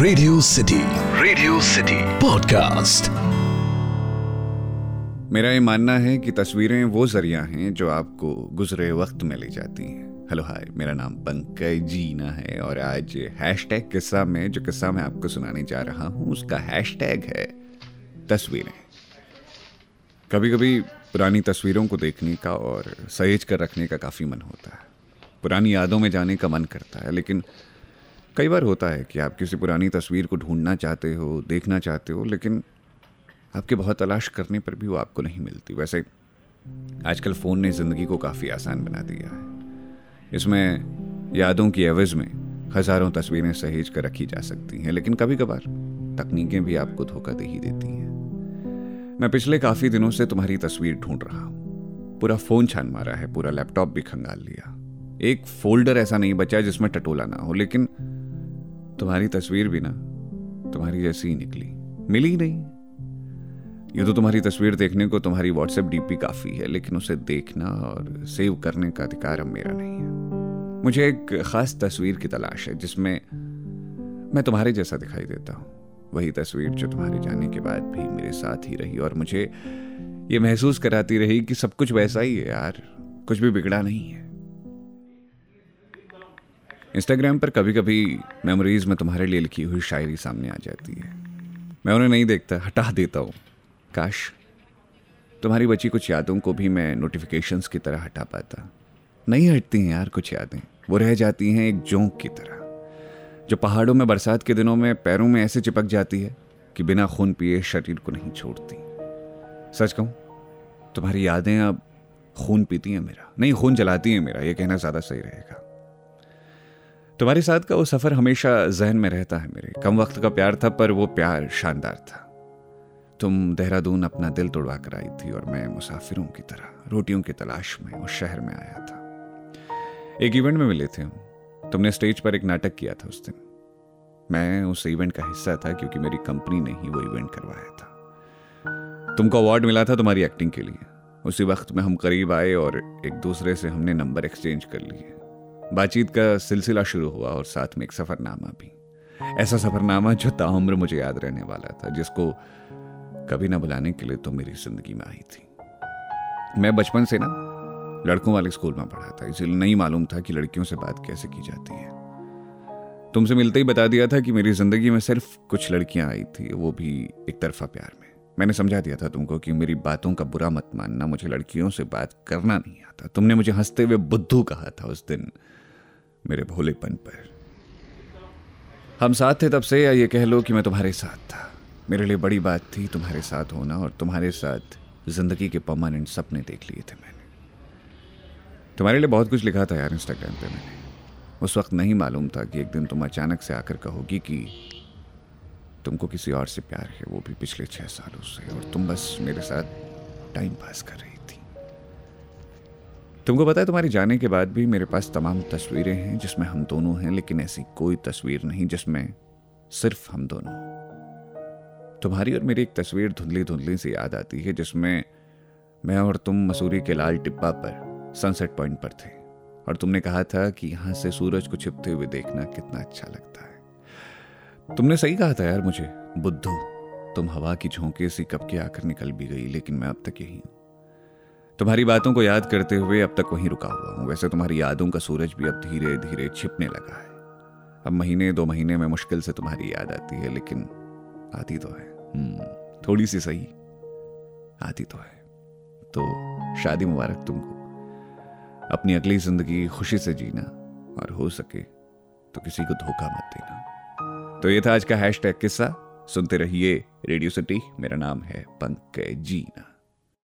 Radio city radio city podcast मेरा ये मानना है कि तस्वीरें वो ज़रिया हैं जो आपको गुजरे वक्त में ले जाती हैं। हेलो, हाय, मेरा नाम पंकज जीना है और आज हैश टैग किस्सा में, जो किस्सा मैं आपको सुनाने जा रहा हूँ, उसका हैश टैग है तस्वीरें। कभी कभी पुरानी तस्वीरों को देखने का और सहेज कर रखने का काफ़ी मन होता है। पुरानी यादों में जाने का मन करता है, लेकिन कई बार होता है कि आप किसी पुरानी तस्वीर को ढूंढना चाहते हो, देखना चाहते हो, लेकिन आपके बहुत तलाश करने पर भी वो आपको नहीं मिलती। वैसे आजकल फ़ोन ने ज़िंदगी को काफ़ी आसान बना दिया है। इसमें यादों की एवज में हज़ारों तस्वीरें सहेज कर रखी जा सकती हैं, लेकिन कभी कभार तकनीकें भी आपको धोखा दे ही देती हैं। मैं पिछले काफ़ी दिनों से तुम्हारी तस्वीर ढूंढ रहा हूँ। पूरा फ़ोन छान मारा है, पूरा लैपटॉप भी खंगाल लिया। एक फोल्डर ऐसा नहीं बचा जिसमें टटोला ना हो, लेकिन तुम्हारी तस्वीर भी ना, तुम्हारी जैसी ही निकली। मिली नहीं। ये तो तुम्हारी तस्वीर देखने को तुम्हारी व्हाट्सएप डीपी काफ़ी है, लेकिन उसे देखना और सेव करने का अधिकार अब मेरा नहीं है। मुझे एक ख़ास तस्वीर की तलाश है, जिसमें मैं तुम्हारे जैसा दिखाई देता हूँ। वही तस्वीर जो तुम्हारे जाने के बाद भी मेरे साथ ही रही और मुझे ये महसूस कराती रही कि सब कुछ वैसा ही है यार, कुछ भी बिगड़ा नहीं है। इंस्टाग्राम पर कभी कभी मेमोरीज में तुम्हारे लिए लिखी हुई शायरी सामने आ जाती है। मैं उन्हें नहीं देखता, हटा देता हूँ। काश तुम्हारी बची कुछ यादों को भी मैं नोटिफिकेशंस की तरह हटा पाता। नहीं हटती हैं यार कुछ यादें। वो रह जाती हैं एक जोंक की तरह, जो पहाड़ों में बरसात के दिनों में पैरों में ऐसे चिपक जाती है कि बिना खून पिए शरीर को नहीं छोड़ती। सच कहूँ, तुम्हारी यादें अब खून पीती हैं मेरा। नहीं, खून जलाती हैं मेरा, ये कहना ज़्यादा सही रहेगा। तुम्हारे साथ का वो सफ़र हमेशा जहन में रहता है मेरे। कम वक्त का प्यार था, पर वो प्यार शानदार था। तुम देहरादून अपना दिल तोड़वा कर आई थी और मैं मुसाफिरों की तरह, रोटियों की तलाश में उस शहर में आया था। एक इवेंट में मिले थे हम। तुमने स्टेज पर एक नाटक किया था उस दिन। मैं उस इवेंट का हिस्सा था क्योंकि मेरी कंपनी ने ही वो इवेंट करवाया था। तुमको अवार्ड मिला था तुम्हारी एक्टिंग के लिए। उसी वक्त में हम करीब आए और एक दूसरे से हमने नंबर एक्सचेंज कर लिए। बातचीत का सिलसिला शुरू हुआ और साथ में एक सफरनामा भी। ऐसा सफरनामा जो ताउम्र मुझे याद रहने वाला था, जिसको कभी ना बुलाने के लिए तो मेरी ज़िंदगी में आई थी। मैं बचपन से ना लड़कों वाले स्कूल में पढ़ा था, इसलिए नहीं मालूम था कि लड़कियों से बात कैसे की जाती है। तुमसे मिलते ही बता दिया था कि मेरी ज़िंदगी में सिर्फ़ कुछ लड़कियाँ आई थी, वो भी एक तरफा प्यार में। मैंने समझा दिया था तुमको कि मेरी बातों का बुरा मत मानना, मुझे लड़कियों से बात करना नहीं आता। तुमने मुझे हँसते हुए बुद्धू कहा था उस दिन। मेरे भोलेपन पर। हम साथ थे तब से, या ये कह लो कि मैं तुम्हारे साथ था। मेरे लिए बड़ी बात थी तुम्हारे साथ होना और तुम्हारे साथ ज़िंदगी के परमानेंट सपने देख लिए थे मैंने। तुम्हारे लिए बहुत कुछ लिखा था यार इंस्टाग्राम पे मैंने। उस वक्त नहीं मालूम था कि एक दिन तुम अचानक से आकर कहोगी कि तुमको किसी और से प्यार है, वो भी पिछले छह सालों से, और तुम बस मेरे साथ टाइम पास कर रही तुमको पता है, तुम्हारे जाने के बाद भी मेरे पास तमाम तस्वीरें हैं जिसमें हम दोनों हैं, लेकिन ऐसी कोई तस्वीर नहीं जिसमें सिर्फ़ हम दोनों तुम्हारी और मेरी एक तस्वीर धुंधली धुंधली से याद आती है, जिसमें मैं और तुम मसूरी के लाल टिब्बा पर सनसेट पॉइंट पर थे। और तुमने कहा था कि यहाँ से सूरज को छिपते हुए देखना कितना अच्छा लगता है। तुमने सही कहा था यार मुझे, बुद्धू, तुम हवा की झोंके से कब के आकर निकल भी गई, लेकिन मैं अब तक यही हूँ। तुम्हारी बातों को याद करते हुए अब तक वहीं रुका हुआ हूँ। वैसे तुम्हारी यादों का सूरज भी अब धीरे धीरे छिपने लगा है। अब महीने दो महीने में मुश्किल से तुम्हारी याद आती है लेकिन आती तो है। हम्म, थोड़ी सी सही। आती तो है। तो शादी मुबारक तुमको। अपनी अगली ज़िंदगी खुशी से जीना और हो सके तो किसी को धोखा मत देना। तो ये था आज का हैश टैग किस्सा। सुनते रहिए रेडियो सिटी। मेरा नाम है पंकज जीना।